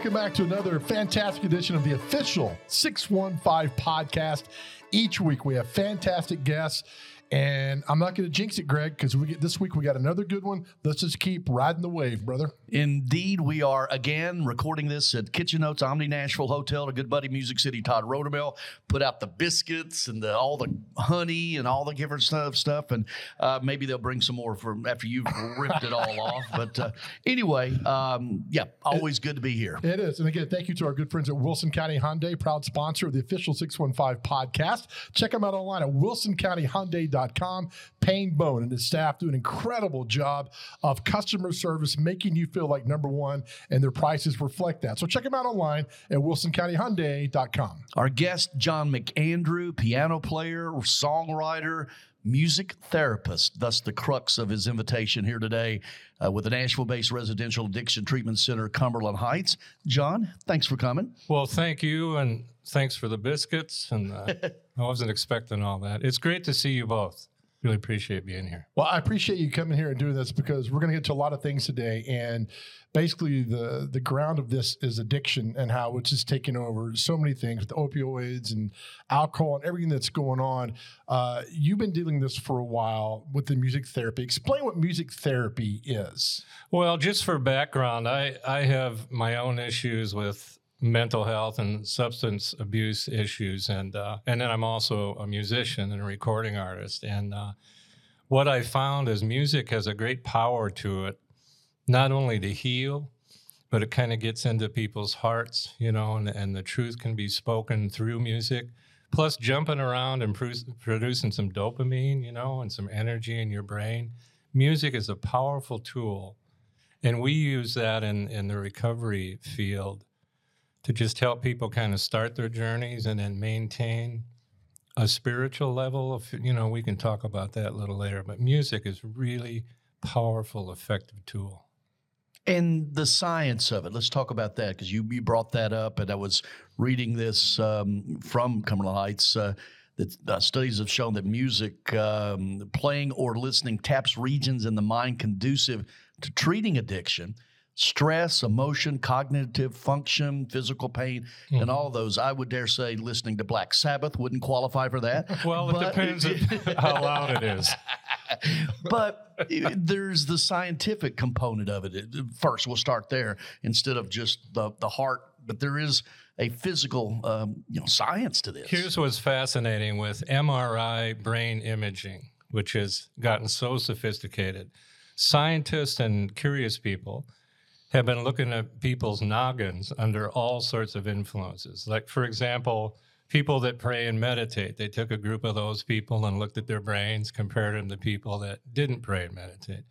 welcome back to another fantastic edition of the official 615 podcast. Each week we have fantastic guests. And I'm not going to jinx it, Greg, because we get this week we got another good one. Let's just keep riding the wave, brother. Indeed, we are again recording this at Kitchen Notes Omni Nashville Hotel. A good buddy, Music City Todd Rodemel, put out the biscuits and the, all the honey and all the different stuff. Stuff, and uh, maybe they'll bring some more for after you've ripped it all off. But uh, anyway, um, yeah, always good to be here. It is, and again, thank you to our good friends at Wilson County Hyundai, proud sponsor of the official 615 podcast. Check them out online at wilsoncountyhyundai.com. Payne Bone and his staff do an incredible job of customer service, making you feel like number one, and their prices reflect that. So check them out online at wilsoncountyhyundai.com. Our guest, John McAndrew, piano player, songwriter, music therapist, thus the crux of his invitation here today uh, with the Nashville based Residential Addiction Treatment Center, Cumberland Heights. John, thanks for coming. Well, thank you, and thanks for the biscuits. And uh, I wasn't expecting all that. It's great to see you both. Really appreciate being here. Well, I appreciate you coming here and doing this because we're going to get to a lot of things today. And basically, the the ground of this is addiction and how it's just taking over so many things with opioids and alcohol and everything that's going on. Uh, you've been dealing this for a while with the music therapy. Explain what music therapy is. Well, just for background, I, I have my own issues with mental health and substance abuse issues, and uh, and then I'm also a musician and a recording artist. And uh, what I found is music has a great power to it, not only to heal, but it kind of gets into people's hearts, you know, and, and the truth can be spoken through music. Plus, jumping around and pro- producing some dopamine, you know, and some energy in your brain. Music is a powerful tool. And we use that in, in the recovery field to just help people kind of start their journeys and then maintain a spiritual level of you know we can talk about that a little later but music is really powerful effective tool. And the science of it let's talk about that because you, you brought that up and i was reading this um, from cumberland heights uh, that uh, studies have shown that music um, playing or listening taps regions in the mind conducive to treating addiction stress, emotion, cognitive function, physical pain, mm-hmm. and all those. I would dare say listening to Black Sabbath wouldn't qualify for that. Well, it depends on how loud it is. but there's the scientific component of it. First, we'll start there instead of just the, the heart, but there is a physical um, you know science to this. Here's what's fascinating with MRI brain imaging, which has gotten so sophisticated. Scientists and curious people have been looking at people's noggins under all sorts of influences. Like, for example, people that pray and meditate. They took a group of those people and looked at their brains, compared them to people that didn't pray and meditate.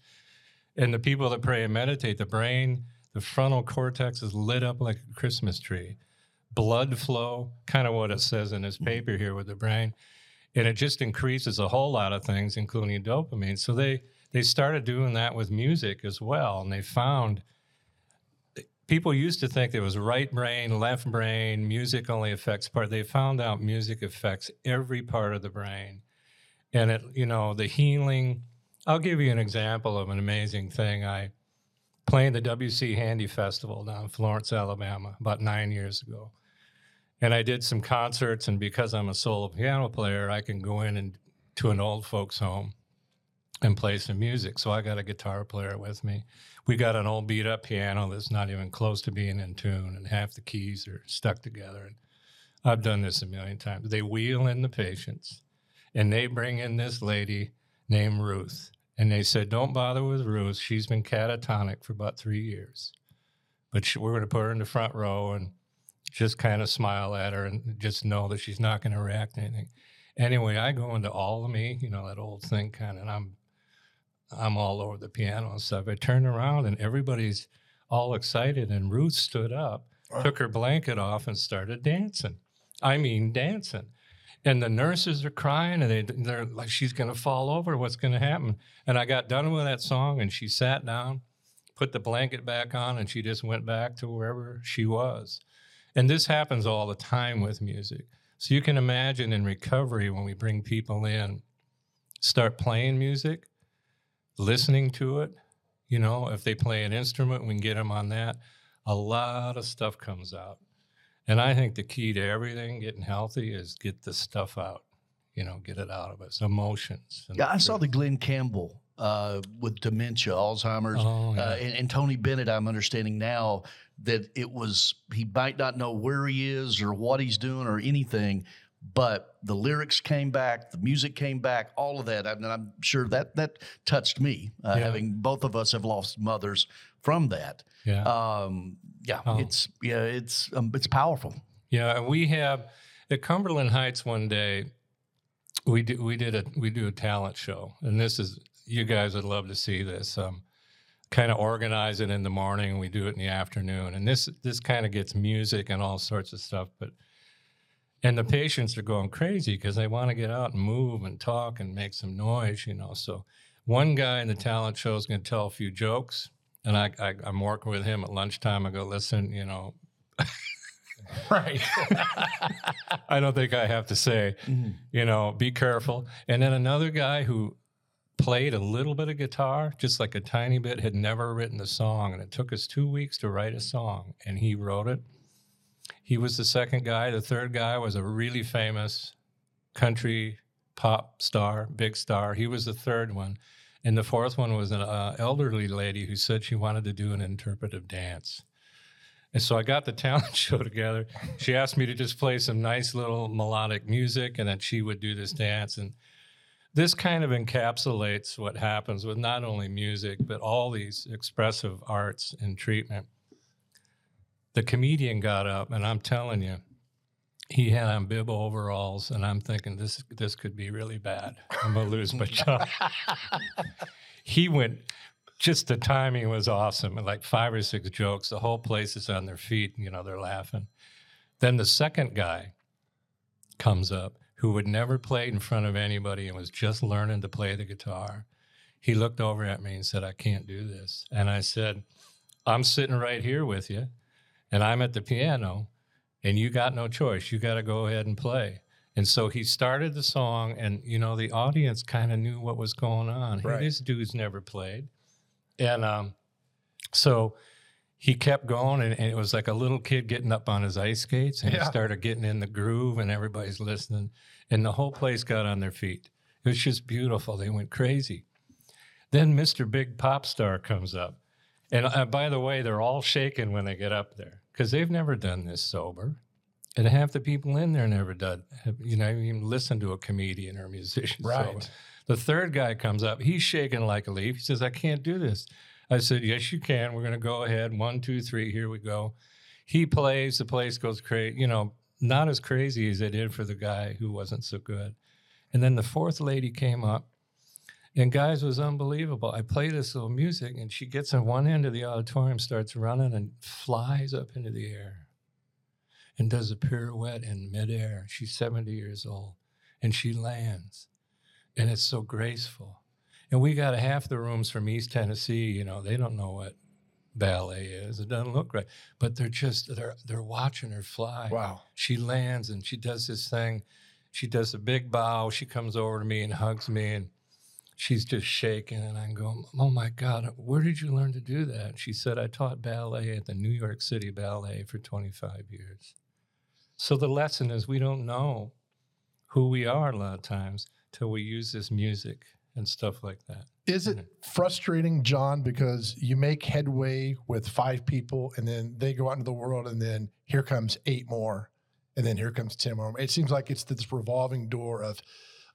And the people that pray and meditate, the brain, the frontal cortex is lit up like a Christmas tree. Blood flow, kind of what it says in this mm-hmm. paper here with the brain. And it just increases a whole lot of things, including dopamine. So they they started doing that with music as well. And they found people used to think there was right brain, left brain, music only affects part. They found out music affects every part of the brain. And it, you know, the healing. I'll give you an example of an amazing thing. I played the WC Handy Festival down in Florence, Alabama, about nine years ago. And I did some concerts, and because I'm a solo piano player, I can go in and to an old folks' home and play some music. So I got a guitar player with me. We got an old beat up piano that's not even close to being in tune, and half the keys are stuck together. And I've done this a million times. They wheel in the patients, and they bring in this lady named Ruth. And they said, Don't bother with Ruth. She's been catatonic for about three years. But she, we're going to put her in the front row and just kind of smile at her and just know that she's not going to react to anything. Anyway, I go into all of me, you know, that old thing kind of, and I'm I'm all over the piano and stuff. I turn around and everybody's all excited, and Ruth stood up, oh. took her blanket off, and started dancing. I mean, dancing. And the nurses are crying, and they, they're like, she's going to fall over. What's going to happen? And I got done with that song, and she sat down, put the blanket back on, and she just went back to wherever she was. And this happens all the time with music. So you can imagine in recovery when we bring people in, start playing music, listening to it. You know, if they play an instrument, we can get them on that. a lot of stuff comes out. And I think the key to everything getting healthy is get the stuff out. You know, get it out of us. Emotions. Yeah, I saw the. Glen Campbell uh, with dementia, Alzheimer's, Oh, yeah. uh, and, and Tony Bennett. I'm understanding now that it was he might not know where he is or what he's doing or anything, but the lyrics came back, the music came back, all of that. I mean, I'm sure that that touched me. Uh, Yeah. Having both of us have lost mothers from that. yeah. Um, yeah, Oh. it's yeah, it's um, it's powerful. Yeah, and we have at Cumberland Heights one day. We did we did a we do a talent show, and this is you guys would love to see this. Um, kind of organize it in the morning, we do it in the afternoon, and this this kind of gets music and all sorts of stuff. But and the patients are going crazy because they want to get out and move and talk and make some noise, you know. So one guy in the talent show is going to tell a few jokes, and I, I I'm working with him at lunchtime. I go, listen, you know, Right. I don't think I have to say, mm-hmm. you know, be careful. And then another guy who played a little bit of guitar, just like a tiny bit, had never written a song. And it took us two weeks to write a song, and he wrote it. He was the second guy. The third guy was a really famous country pop star, big star. He was the third one. And the fourth one was an uh, elderly lady who said she wanted to do an interpretive dance. And so I got the talent show together. She asked me to just play some nice little melodic music and then she would do this dance. And this kind of encapsulates what happens with not only music, but all these expressive arts and treatment. The comedian got up, and I'm telling you, he had on bib overalls, and I'm thinking this this could be really bad. I'm gonna lose my job. he went just the timing was awesome. Like five or six jokes. The whole place is on their feet. You know, they're laughing. Then the second guy comes up who had never played in front of anybody and was just learning to play the guitar. He looked over at me and said, I can't do this. And I said, I'm sitting right here with you, and I'm at the piano, and you got no choice. You got to go ahead and play. And so he started the song, and you know the audience kind of knew what was going on. Hey, Right. this dude's never played, and um, so he kept going, and, and it was like a little kid getting up on his ice skates, and Yeah. he started getting in the groove, and everybody's listening, and the whole place got on their feet. It was just beautiful. They went crazy. Then Mr. Big Pop Star comes up, and uh, by the way, they're all shaking when they get up there because they've never done this sober. And half the people in there never done, have, you know, even listened to a comedian or a musician. sober. Right. The third guy comes up. He's shaking like a leaf. He says, I can't do this. I said, Yes, you can. We're going to go ahead. One, two, three. Here we go. He plays. The place goes crazy. You know, not as crazy as they did for the guy who wasn't so good. And then the fourth lady came up. And guys, it was unbelievable. I play this little music, and she gets on one end of the auditorium, starts running, and flies up into the air and does a pirouette in midair. She's 70 years old, and she lands, and it's so graceful. And we got half the rooms from East Tennessee. You know, they don't know what ballet is. It doesn't look right, but they're just they're they're watching her fly Wow. she lands and she does this thing. She does a big bow. She comes over to me and hugs me, and she's just shaking. And I go, "Oh my God, where did you learn to do that?" She said, "I taught ballet at the New York City Ballet for 25 years." So the lesson is we don't know who we are a lot of times till we use this music and stuff like that. Is it mm-hmm. frustrating, John, because you make headway with five people and then they go out into the world and then here comes eight more and then here comes 10 more? It seems like it's this revolving door of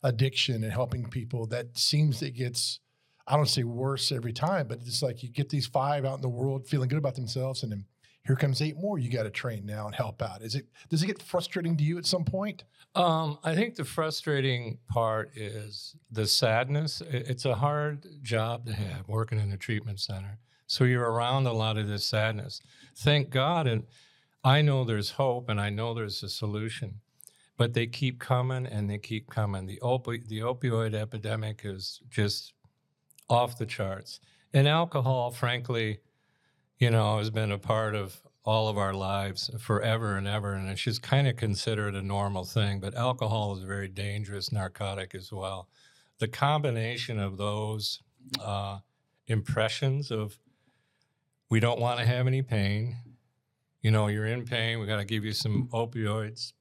addiction and helping people that seems it gets, I don't say worse every time, but it's like you get these five out in the world feeling good about themselves and then here comes eight more you got to train now and help out. Is it, does it get frustrating to you at some point? Um, I think the frustrating part is the sadness. It's a hard job to have working in a treatment center. So you're around a lot of this sadness. Thank God, and I know there's hope, and I know there's a solution, but they keep coming and they keep coming. The opi- the opioid epidemic is just off the charts, and alcohol, frankly, you know, has been a part of all of our lives forever and ever, and it's just kind of considered a normal thing. But alcohol is a very dangerous narcotic as well. The combination of those uh, impressions of we don't want to have any pain, You know, you're in pain. We got to give you some opioids.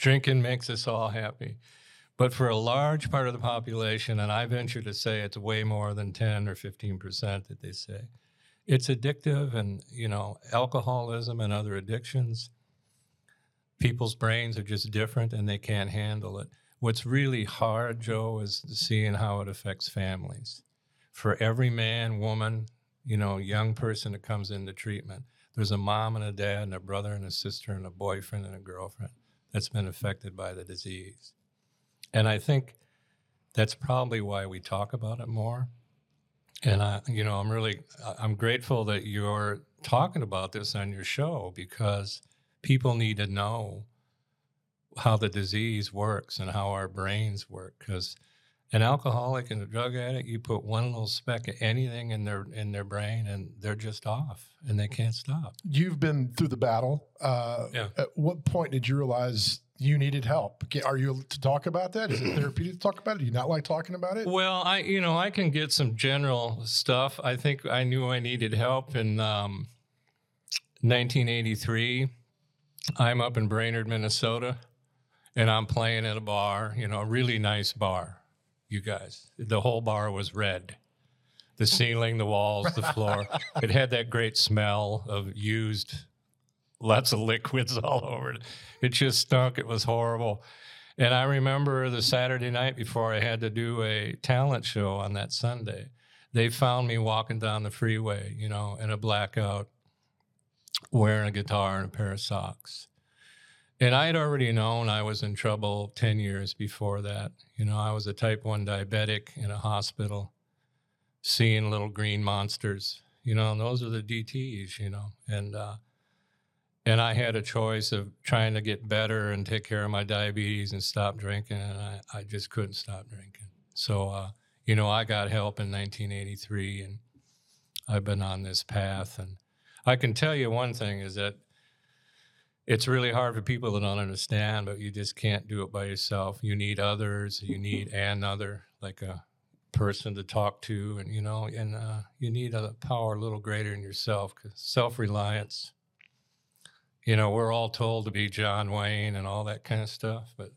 Drinking makes us all happy. But for a large part of the population, and I venture to say it's way more than 10 or 15% that they say, it's addictive and, you know, alcoholism and other addictions. People's brains are just different and they can't handle it. What's really hard, Joe, is seeing how it affects families. For every man, woman, you know, young person that comes into treatment, there's a mom and a dad and a brother and a sister and a boyfriend and a girlfriend that's been affected by the disease. And I think that's probably why we talk about it more. And I, you know, I'm really, I'm grateful that you're talking about this on your show because people need to know how the disease works and how our brains work. Because an alcoholic and a drug addict, you put one little speck of anything in their in their brain, and they're just off, and they can't stop. You've been through the battle. Uh, Yeah. At what point did you realize you needed help? Are you to talk about that? Is it therapeutic to talk about it? Do you not like talking about it? Well, I you know I can get some general stuff. I think I knew I needed help in um, 1983. I'm up in Brainerd, Minnesota, and I'm playing at a bar. You know, a really nice bar. You guys, the whole bar was red. The ceiling, the walls, the floor. it had that great smell of used, lots of liquids all over it. It just stunk. It was horrible. And I remember the Saturday night before I had to do a talent show on that Sunday, they found me walking down the freeway, you know, in a blackout, wearing a guitar and a pair of socks. And I had already known I was in trouble 10 years before that. You know, I was a type 1 diabetic in a hospital, seeing little green monsters, you know, and those are the DTs, you know. And, uh, and I had a choice of trying to get better and take care of my diabetes and stop drinking, and I, I just couldn't stop drinking. So, uh, you know, I got help in 1983, and I've been on this path. And I can tell you one thing is that it's really hard for people that don't understand, but you just can't do it by yourself. You need others. You need another, like a person to talk to, and you know, and uh, you need a power a little greater than yourself because self-reliance you know, we're all told to be John Wayne and all that kind of stuff, but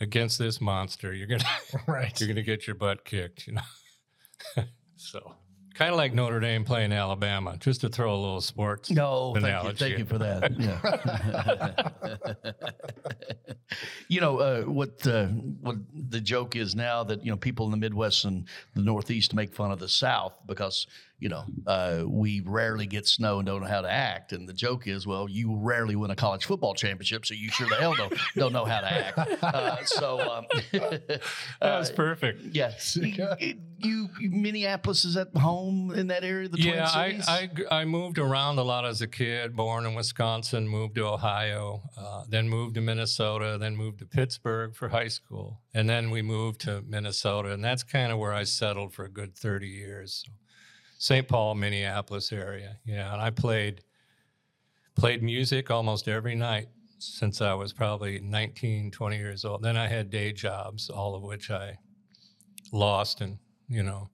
against this monster, you're gonna right. you're gonna get your butt kicked, you know. so kind of like Notre Dame playing Alabama, just to throw a little sports. No, thank you, thank you for that. Yeah. you know uh, what? Uh, what the joke is now that you know people in the Midwest and the Northeast make fun of the South because you know uh, we rarely get snow and don't know how to act. And the joke is, well, you rarely win a college football championship, so you sure the hell don't don't know how to act. Uh, so um, That's uh, perfect. yeah, you, you, Minneapolis is at home in that area. of The Yeah, Twin I? I I moved around a lot as a kid. Born in Wisconsin, moved to Ohio, uh, then moved to Minnesota, then moved to Pittsburgh for high school, and then we moved to Minnesota, and that's kind of where I settled for a good thirty years. So, St. Paul, Minneapolis area, yeah, and I played played music almost every night since I was probably 19, 20 years old. Then I had day jobs, all of which I lost, and you know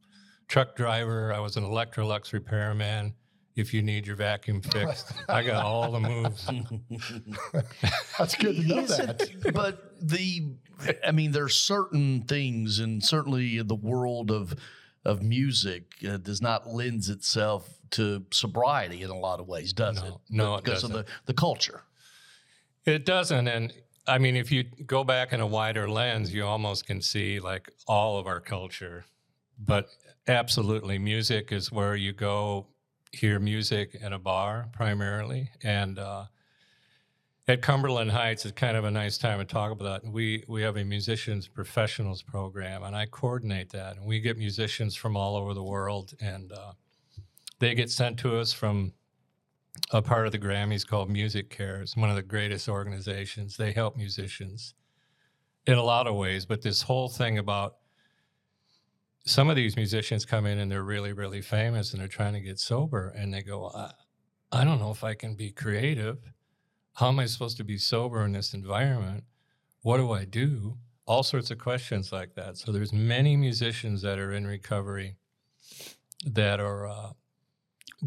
truck driver. I was an Electrolux repairman. If you need your vacuum fixed, I got all the moves. That's good to know that. but the, I mean, there's certain things, and certainly the world of of music uh, does not lends itself to sobriety in a lot of ways, does No, it? no, it because of the the culture. It doesn't, and I mean, if you go back in a wider lens, you almost can see like all of our culture. But absolutely, music is where you go hear music in a bar primarily, and uh, at Cumberland Heights, it's kind of a nice time to talk about that. We we have a musicians professionals program, and I coordinate that. And we get musicians from all over the world, and uh, they get sent to us from a part of the Grammys called MusiCares, one of the greatest organizations. They help musicians in a lot of ways, but this whole thing about some of these musicians come in and they're really, really famous and they're trying to get sober, and they go, I, I don't know if I can be creative. How am I supposed to be sober in this environment? What do I do? All sorts of questions like that. So there's many musicians that are in recovery that are uh,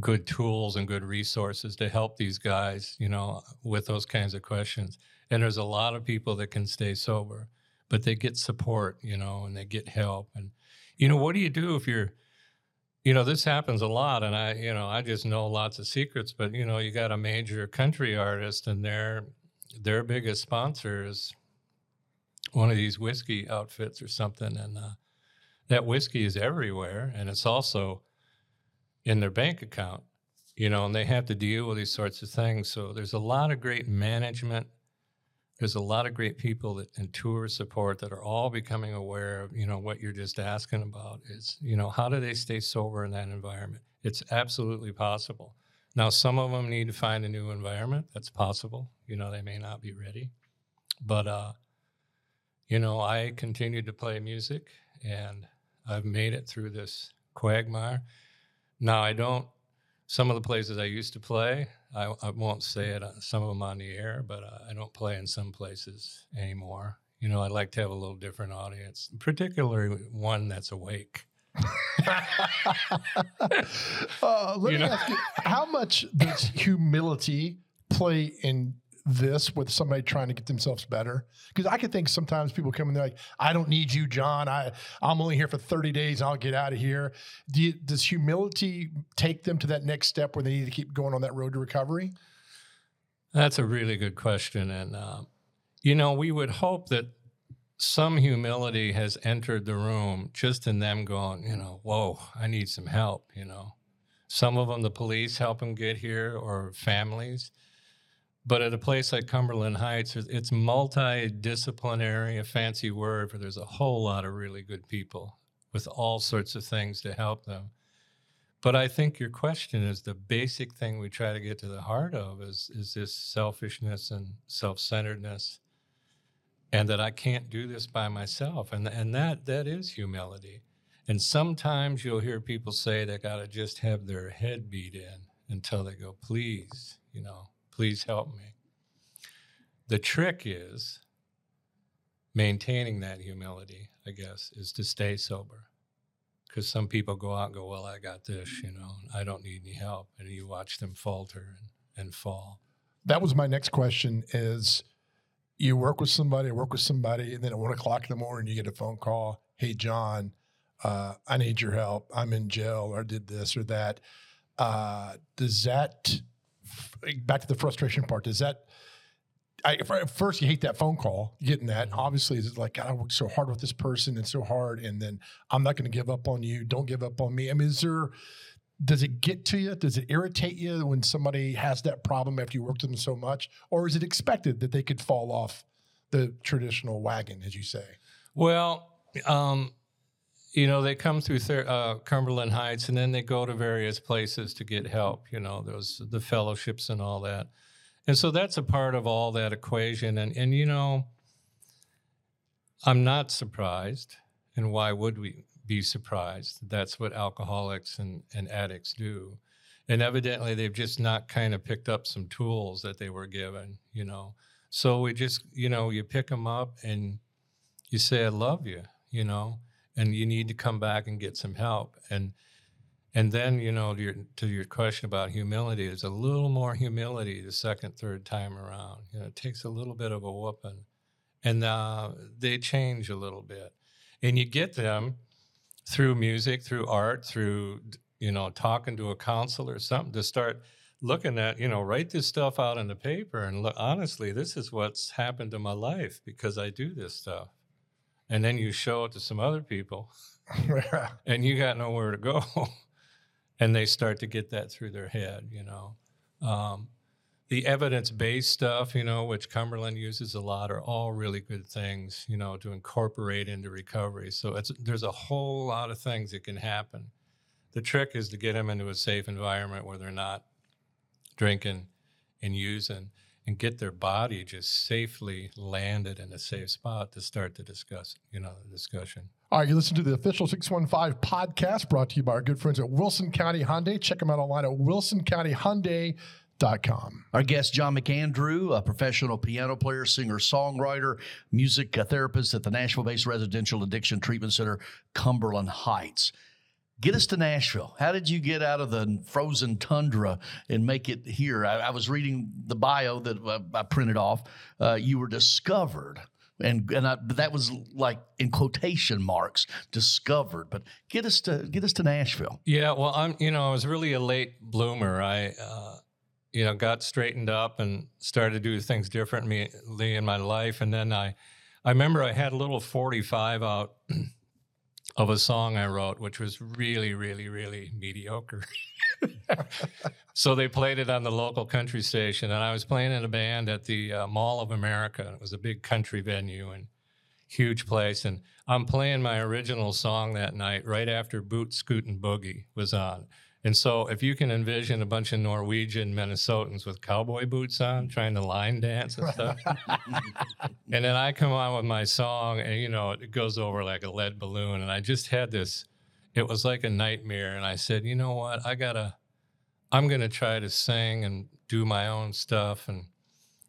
good tools and good resources to help these guys, you know, with those kinds of questions. And there's a lot of people that can stay sober, but they get support, you know, and they get help. And, you know, what do you do if you're, you know, this happens a lot. And I, you know, I just know lots of secrets, but, you know, you got a major country artist and their, their biggest sponsor is one of these whiskey outfits or something. And uh, that whiskey is everywhere. And it's also, in their bank account, you know, and they have to deal with these sorts of things. So there's a lot of great management. There's a lot of great people that in tour support that are all becoming aware of, you know, what you're just asking about is, you know, how do they stay sober in that environment? It's absolutely possible. Now, some of them need to find a new environment. That's possible. You know, they may not be ready. But, uh, you know, I continued to play music and I've made it through this quagmire. Now I don't. Some of the places I used to play, I, I won't say it. Uh, some of them on the air, but uh, I don't play in some places anymore. You know, I like to have a little different audience, particularly one that's awake. uh, let You me know? ask you, how much does humility play in this with somebody trying to get themselves better? Because I could think sometimes people come in there like, I don't need you, John. I, I'm only here for 30 days. I'll get out of here. Do you, does humility take them to that next step where they need to keep going on that road to recovery? That's a really good question. And, uh, you know, we would hope that some humility has entered the room just in them going, you know, whoa, I need some help, you know. Some of them, the police help them get here or families. But at a place like Cumberland Heights, it's- multidisciplinary, a fancy word, but there's a whole lot of really good people with all sorts of things to help them. But I think your question is the basic thing we try to get to the heart of is is this selfishness and self-centeredness and that I can't do this by myself and and that that is humility. And sometimes you'll hear people say they got to just have their head beat in until they go please, you know, please help me. The trick is maintaining that humility, I guess, is to stay sober because some people go out and go, "Well, I got this," you know, I don't need any help, and you watch them falter and, and fall. That was my next question is you work with somebody, work with somebody, and then at one o'clock in the morning you get a phone call. Hey, John, uh, I need your help. I'm in jail or did this or that. Uh, does that, back to the frustration part, does that, I, at first you hate that phone call, getting that. Obviously, it's like, God, I worked so hard with this person and so hard, and then I'm not going to give up on you. Don't give up on me. I mean, is there, does it get to you? Does it irritate you when somebody has that problem after you worked with them so much? Or is it expected that they could fall off the traditional wagon, as you say? Well, um, you know, they come through uh, Cumberland Heights, and then they go to various places to get help. You know, those the fellowships and all that, and so that's a part of all that equation. And and you know, I'm not surprised, and why would we be surprised? That's what alcoholics and, and addicts do. And evidently, they've just not kind of picked up some tools that they were given, you know. So we just, you know, you pick them up and you say, I love you, you know, and you need to come back and get some help. And and then, you know, to your, to your question about humility, there's a little more humility the second, third time around. You know, it takes a little bit of a whooping. And uh, they change a little bit. And you get them through music, through art, through, you know, talking to a counselor or something to start looking at, you know, write this stuff out in the paper and look, honestly, this is what's happened to my life because I do this stuff. And then you show it to some other people and you got nowhere to go. and they start to get that through their head, you know. Um, the evidence-based stuff, you know, which Cumberland uses a lot, are all really good things, you know, to incorporate into recovery. So it's there's a whole lot of things that can happen. The trick is to get them into a safe environment where they're not drinking and using, and get their body just safely landed in a safe spot to start to discuss, you know, the discussion. All right, you listen to the official 615 podcast brought to you by our good friends at Wilson County Hyundai. Check them out online at wilsoncountyhyundai.com. Our guest, John McAndrew, a professional piano player, singer, songwriter, music therapist at the Nashville based Residential Addiction Treatment Center, Cumberland Heights. Get us to Nashville. How did you get out of the frozen tundra and make it here? I, I was reading the bio that I, I printed off. Uh, you were discovered, and and I, that was like in quotation marks, discovered. But get us to get us to Nashville. Yeah, well, I'm you know I was really a late bloomer. I uh, you know got straightened up and started to do things differently in my life, and then I I remember I had a little 45 out of a song I wrote, which was really, really, really mediocre. so they played it on the local country station, and I was playing in a band at the uh, Mall of America. It was a big country venue and huge place, and I'm playing my original song that night right after Boot Scootin' Boogie was on. And so, if you can envision a bunch of Norwegian Minnesotans with cowboy boots on trying to line dance and stuff, and then I come on with my song, and you know, it goes over like a lead balloon. And I just had this, it was like a nightmare. And I said, you know what? I gotta, I'm gonna try to sing and do my own stuff. And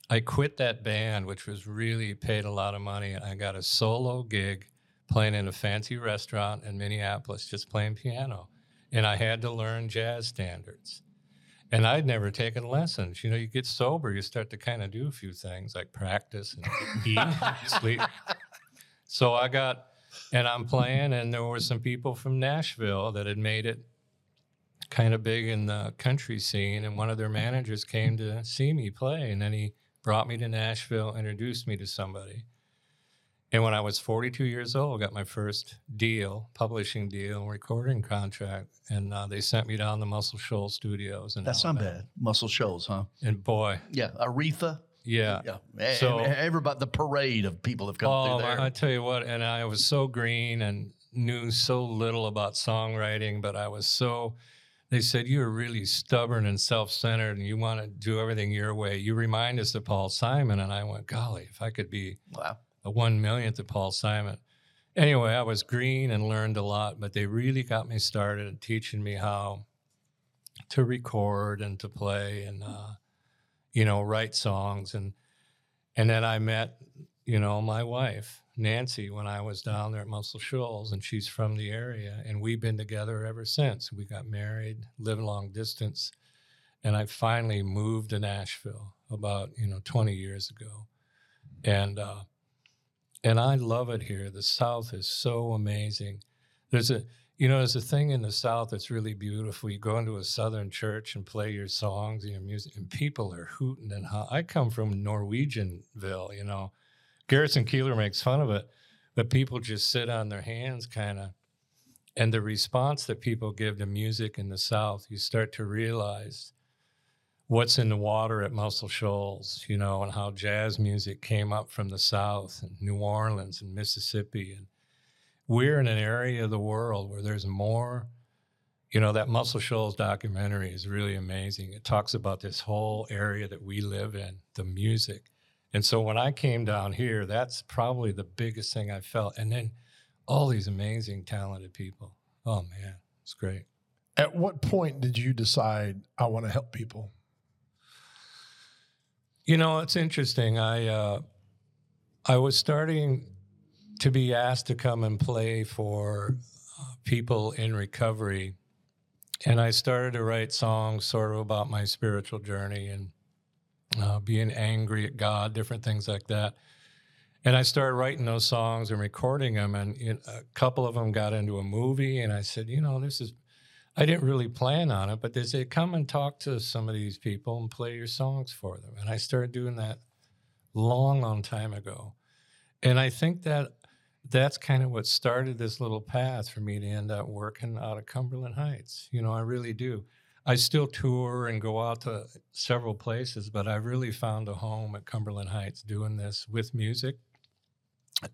I quit that band, which was really paid a lot of money. And I got a solo gig playing in a fancy restaurant in Minneapolis, just playing piano and I had to learn jazz standards. And I'd never taken lessons. You know, you get sober, you start to kind of do a few things like practice and eat, sleep. So I got, and I'm playing, and there were some people from Nashville that had made it kind of big in the country scene. And one of their managers came to see me play, and then he brought me to Nashville, introduced me to somebody. And when I was 42 years old, I got my first deal, publishing deal, recording contract, and uh, they sent me down to Muscle Shoals Studios. In That's Alabama. not bad. Muscle Shoals, huh? And boy, Yeah, Aretha. yeah. Yeah. So- So everybody, the parade of people have come Oh, through there. I tell you what, and I was so green and knew so little about songwriting, but I was so. They said you're really stubborn and self-centered, and you want to do everything your way. You remind us of Paul Simon, and I went, golly, if I could be wow. A one millionth of Paul Simon. Anyway, I was green and learned a lot, but they really got me started in teaching me how to record and to play and uh, you know write songs and and then I met you know my wife Nancy when I was down there at Muscle Shoals and she's from the area and we've been together ever since. We got married, lived long distance, and I finally moved to Nashville about you know 20 years ago, and. Uh, and I love it here. The South is so amazing. There's a, you know, there's a thing in the South that's really beautiful. You go into a Southern church and play your songs and your music, and people are hooting and ho- I come from Norwegianville, you know. Garrison Keillor makes fun of it, but people just sit on their hands, kind of. And the response that people give to music in the South, you start to realize what's in the water at Muscle Shoals, you know, and how jazz music came up from the South and New Orleans and Mississippi. And we're in an area of the world where there's more, you know, that Muscle Shoals documentary is really amazing. It talks about this whole area that we live in, the music. And so when I came down here, that's probably the biggest thing I felt. And then all these amazing, talented people. Oh, man, it's great. At what point did you decide I want to help people? You know, it's interesting. I uh, I was starting to be asked to come and play for uh, people in recovery, and I started to write songs sort of about my spiritual journey and uh, being angry at God, different things like that. And I started writing those songs and recording them, and you know, a couple of them got into a movie. And I said, you know, this is I didn't really plan on it, but they said, come and talk to some of these people and play your songs for them. And I started doing that long, long time ago. And I think that that's kind of what started this little path for me to end up working out of Cumberland Heights. You know, I really do. I still tour and go out to several places, but I really found a home at Cumberland Heights doing this with music.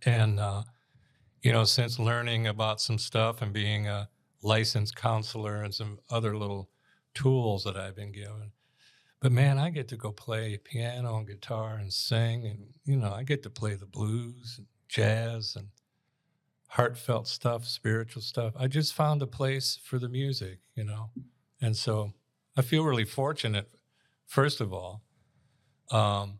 And, uh, you know, since learning about some stuff and being a licensed counselor and some other little tools that I've been given. But man, I get to go play piano and guitar and sing, and you know, I get to play the blues and jazz and heartfelt stuff, spiritual stuff. I just found a place for the music, you know, and so I feel really fortunate, first of all. Um,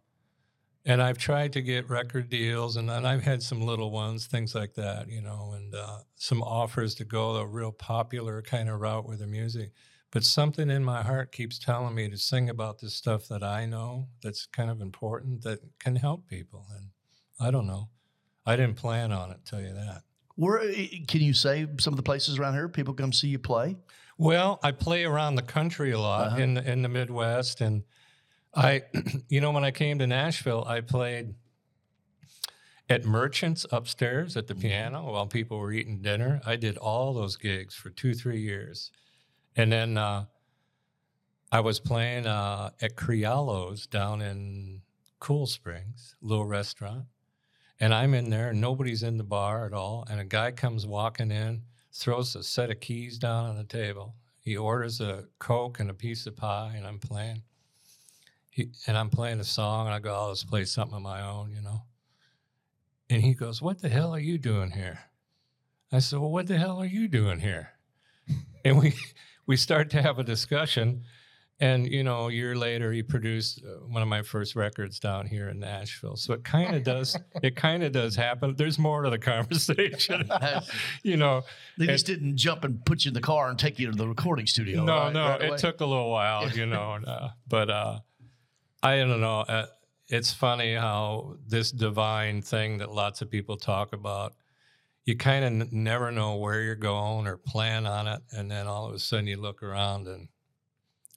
and I've tried to get record deals, and then I've had some little ones, things like that, you know, and uh, some offers to go a real popular kind of route with the music. But something in my heart keeps telling me to sing about this stuff that I know that's kind of important that can help people. And I don't know. I didn't plan on it, tell you that. Where can you say some of the places around here people come see you play? Well, I play around the country a lot Uh-huh. in the, in the Midwest, and I, you know, when I came to Nashville, I played at Merchants upstairs at the piano while people were eating dinner. I did all those gigs for two, three years, and then uh, I was playing uh, at Criallo's down in Cool Springs, little restaurant, and I'm in there, and nobody's in the bar at all, and a guy comes walking in throws a set of keys down on the table. He orders a Coke and a piece of pie, and I'm playing. He, and I'm playing a song, and I go, I'll just play something of my own, you know. And he goes, What the hell are you doing here? I said, Well, what the hell are you doing here? and we we start to have a discussion. And you know, a year later, he produced uh, one of my first records down here in Nashville. So it kind of does, it kind of does happen. There's more to the conversation, you know. They just didn't jump and put you in the car and take you to the recording studio. No, right? no, Right it took a little while, you know. and, uh, but uh, I don't know. Uh, it's funny how this divine thing that lots of people talk about, you kind of n- never know where you're going or plan on it, and then all of a sudden you look around and,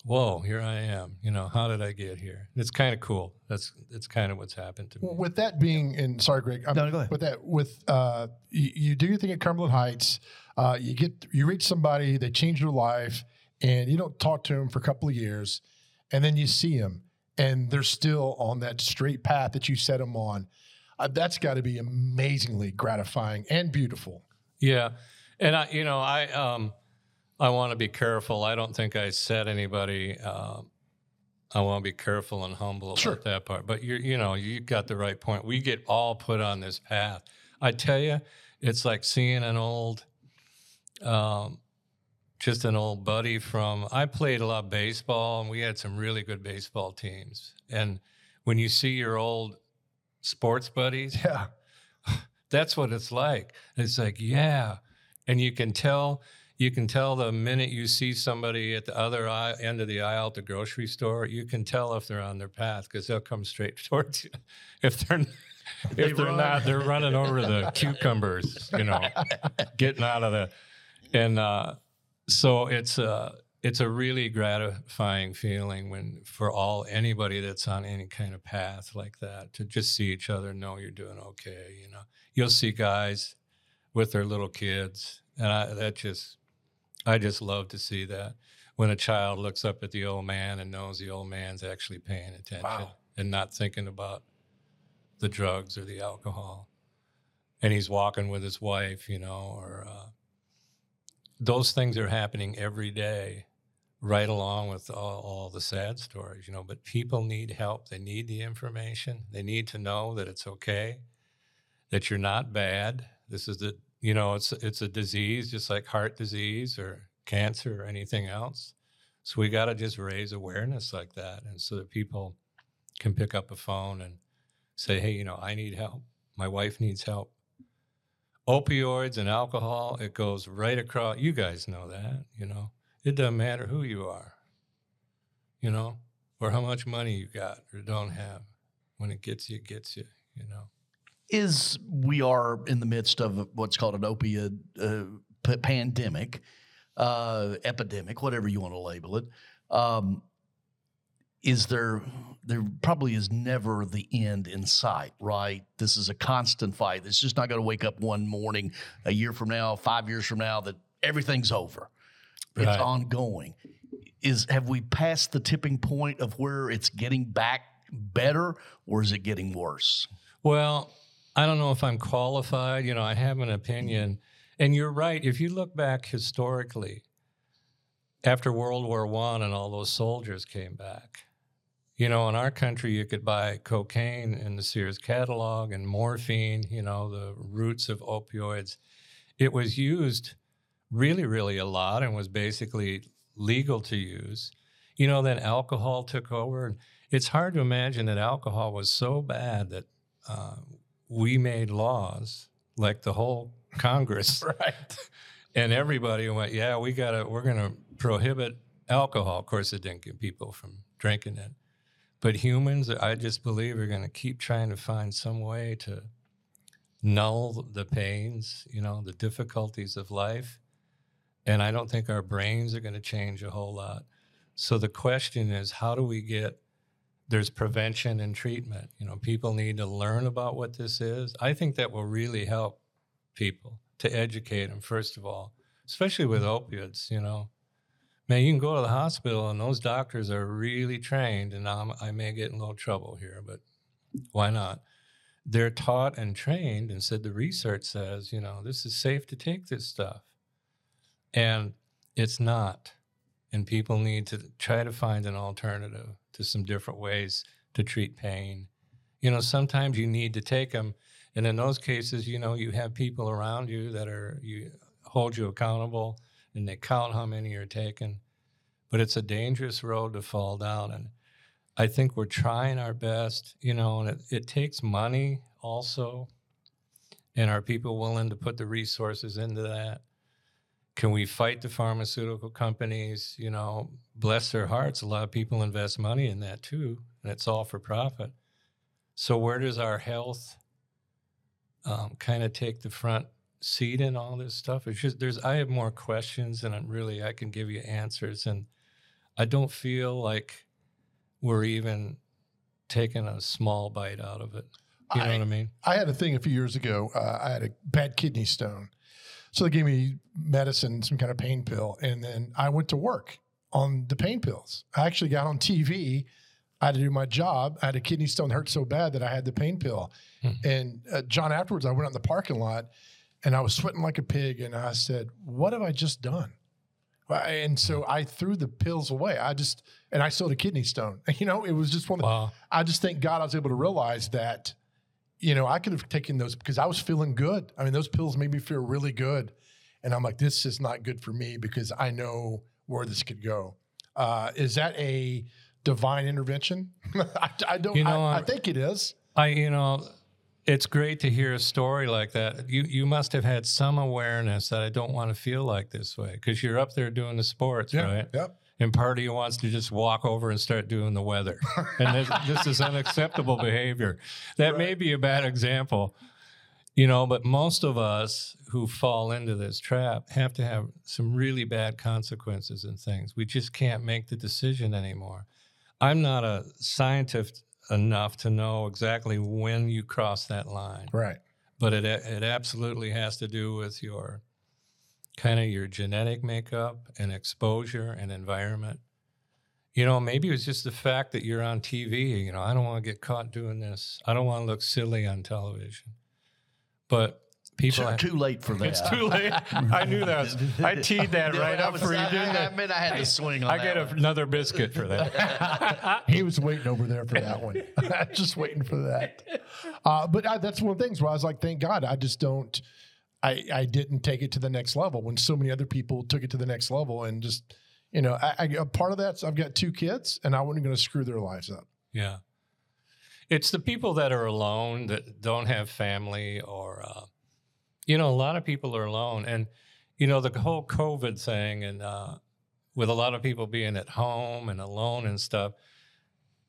whoa, here I am. You know, how did I get here? It's kind of cool. That's it's kind of what's happened to me. With that being, and sorry, Greg. I'm, No, go ahead. With that, with uh, you, you do your thing at Cumberland Heights. Uh, you get you reach somebody, they change their life, and you don't talk to them for a couple of years, and then you see them, and they're still on that straight path that you set them on. Uh, that's got to be amazingly gratifying and beautiful. Yeah, and I, you know, I, um, I want to be careful. I don't think I said anybody. Um, I want to be careful and humble about Sure. that part. But you, you know, you got the right point. We get all put on this path. I tell you, it's like seeing an old, um, just an old buddy from. I played a lot of baseball, and we had some really good baseball teams. And when you see your old sports buddies, Yeah, that's what it's like. It's like, yeah. And you can tell, you can tell the minute you see somebody at the other aisle, end of the aisle at the grocery store, you can tell if they're on their path because they'll come straight towards you. If they're, They if they're run. not, they're running over the cucumbers, you know, getting out of the, and uh, so it's a, it's a really gratifying feeling when for all anybody that's on any kind of path like that to just see each other know you're doing okay you know you'll see guys with their little kids and I, that just i just love to see that when a child looks up at the old man and knows the old man's actually paying attention Wow. and not thinking about the drugs or the alcohol and he's walking with his wife you know or uh, those things are happening every day right along with all, all the sad stories you know but people need help. They need the information. They need to know that it's okay that you're not bad. This is the you know it's it's a disease just like heart disease or cancer or anything else. So we got to just raise awareness like that and so that people can pick up a phone and say hey you know i need help. My wife needs help opioids and alcohol it goes right across you guys know that you know it doesn't matter who you are you know or how much money you got or don't have when it gets you it gets you you know is we are in the midst of what's called an opiate uh, pandemic, uh, epidemic, whatever you want to label it. Um, is there there probably is never the end in sight, right? This is a constant fight. It's just not going to wake up one morning, a year from now, five years from now, that everything's over. It's ongoing. Is have we passed the tipping point of where it's getting back better, or is it getting worse? Well, I don't know if I'm qualified. You know, I have an opinion. And you're right. If you look back historically, after World War One and all those soldiers came back, you know, in our country, you could buy cocaine in the Sears catalog and morphine, you know, the roots of opioids. It was used really, really a lot and was basically legal to use. you know, then alcohol took over. And it's hard to imagine that alcohol was so bad that uh, we made laws like the whole Congress Right. and everybody went, yeah, we got to, we're going to prohibit alcohol. Of course, it didn't keep people from drinking it. But humans, I just believe, are going to keep trying to find some way to null the pains, you know, the difficulties of life. And I don't think our brains are going to change a whole lot. So the question is, how do we get there's prevention and treatment. You know, people need to learn about what this is. I think that will really help people to educate them, first of all, especially with opioids, You know, man, you can go to the hospital and those doctors are really trained, and I'm, I may get in a little trouble here, but why not? They're taught and trained and said the research says, you know, this is safe to take this stuff. And it's not. And people need to try to find an alternative to some different ways to treat pain. You know, sometimes you need to take them. And in those cases, you know, you have people around you that are, you hold you accountable and they count how many you're taken. But it's a dangerous road to fall down. And I think we're trying our best, you know, and it, it takes money also. And are people willing to put the resources into that? Can we fight the pharmaceutical companies? You know, bless their hearts. A lot of people invest money in that too, and it's all for profit. So, where does our health um, kind of take the front seat in all this stuff? It's just there's I have more questions than I'm really I can give you answers, and I don't feel like we're even taking a small bite out of it. You know I- what I mean? I had a thing a few years ago. Uh, I had a bad kidney stone. So they gave me medicine, some kind of pain pill. And then I went to work on the pain pills. I actually got on TV. I had to do my job. I had a kidney stone hurt so bad that I had the pain pill. Hmm. And uh, John, afterwards, I went out in the parking lot and I was sweating like a pig. And I said, What have I just done? And so I threw the pills away. I just, and I had a kidney stone. You know, it was just one of the, Wow. I just thank God I was able to realize that, you know, I could have taken those because I was feeling good. I mean, those pills made me feel really good. And I'm like, this is not good for me because I know where this could go. Uh, is that a divine intervention? I, I don't, You know, I, I think it is. I, you know, it's great to hear a story like that. You you must have had some awareness that I don't want to feel like this way because you're up there doing the sports, right? Yep. And part of you wants to just walk over and start doing the weather, and this, this is unacceptable behavior. That may be a bad example, you know. But most of us who fall into this trap have to have some really bad consequences and things. We just can't make the decision anymore. I'm not a scientist enough to know exactly when you cross that line, Right. but it it absolutely has to do with your kind of your genetic makeup and exposure and environment. You know, maybe it was just the fact that you're on TV. You know, I don't want to get caught doing this. I don't want to look silly on television. But people, Too, too late for that. it's too late. I knew that. I teed that right up was- for you, I, didn't I, I? admit I had to swing on I get one. another biscuit for that. He was waiting over there for that one. just waiting for that. Uh, but I, that's one of the things where I was like, thank God I just don't, I, I didn't take it to the next level when so many other people took it to the next level. And just, you know, I, I, a part of that's I've got two kids and I wasn't going to screw their lives up. Yeah. It's the people that are alone that don't have family or, uh, you know, a lot of people are alone. And, you know, the whole COVID thing and uh, with a lot of people being at home and alone and stuff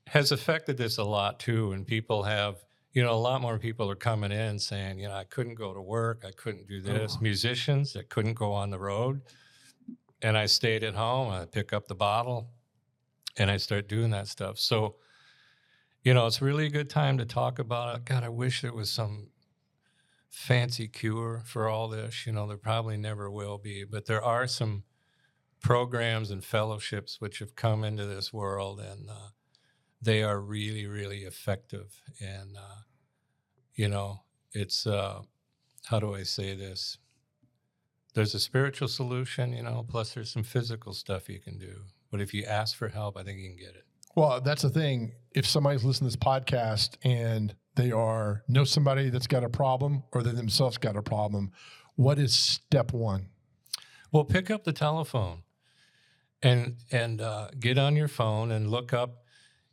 has affected this a lot too. And people have, you know, a lot more people are coming in saying, you know, I couldn't go to work. I couldn't do this. Musicians that couldn't go on the road. And I stayed at home. I pick up the bottle and I start doing that stuff. So, you know, it's really a good time to talk about it. God, I wish there was some fancy cure for all this. You know, there probably never will be, but there are some programs and fellowships which have come into this world and uh, they are really, really effective. And, uh, you know, it's, uh, how do I say this? There's a spiritual solution, you know, plus there's some physical stuff you can do. But if you ask for help, I think you can get it. Well, that's the thing. If somebody's listening to this podcast and they are know somebody that's got a problem or they themselves got a problem, what is step one? Well, pick up the telephone and and uh, get on your phone and look up.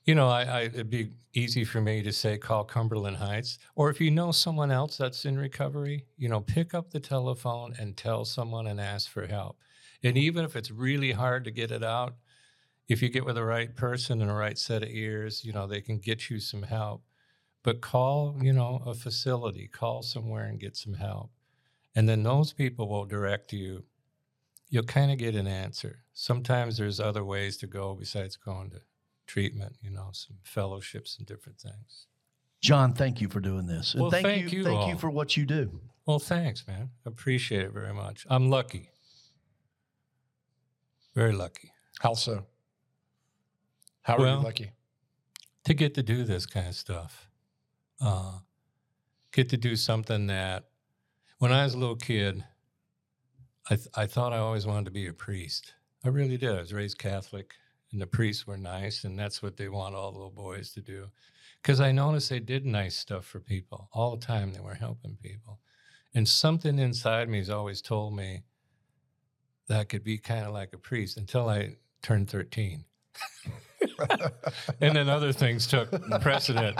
You know, I, I it'd be easy for me to say call Cumberland Heights, or if you know someone else that's in recovery, you know, pick up the telephone and tell someone and ask for help. And even if it's really hard to get it out, if you get with the right person and the right set of ears, you know, they can get you some help. But call, you know, a facility, call somewhere and get some help. And then those people will direct you. You'll kind of get an answer. Sometimes there's other ways to go besides going to treatment, you know, some fellowships and different things. John, thank you for doing this. And Well, thank, thank you, you thank all. you for what you do. Well, thanks, man. Appreciate it very much. I'm lucky. Very lucky How so? How are Well- you lucky? to get to do this kind of stuff. Uh, get to do something that when I was a little kid, I, th- I thought I always wanted to be a priest. I really did. I was raised Catholic, and the priests were nice, and that's what they want all little boys to do. Because I noticed they did nice stuff for people all the time. They were helping people. And something inside me has always told me that I could be kind of like a priest until I turned 13. and then other things took precedent.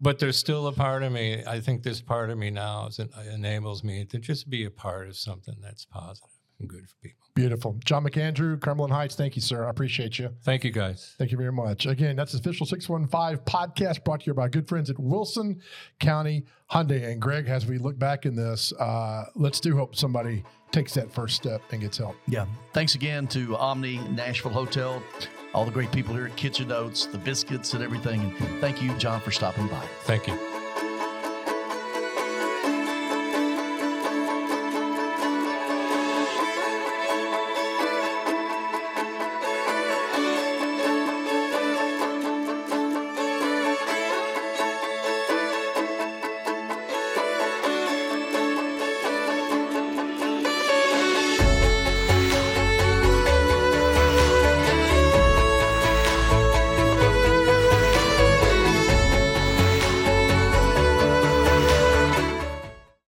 But there's still a part of me. I think this part of me now is, enables me to just be a part of something that's positive and good for people. Beautiful. John McAndrew, Cumberland Heights, thank you, sir. I appreciate you. Thank you, guys. Thank you very much. Again, that's official 615 podcast brought to you by good friends at Wilson County Hyundai. And Greg, as we look back in this, uh, let's do hope somebody takes that first step and gets help. Yeah. Thanks again to Omni Nashville Hotel, all the great people here at Kitchen Notes, the biscuits and everything. And thank you, John, for stopping by. Thank you.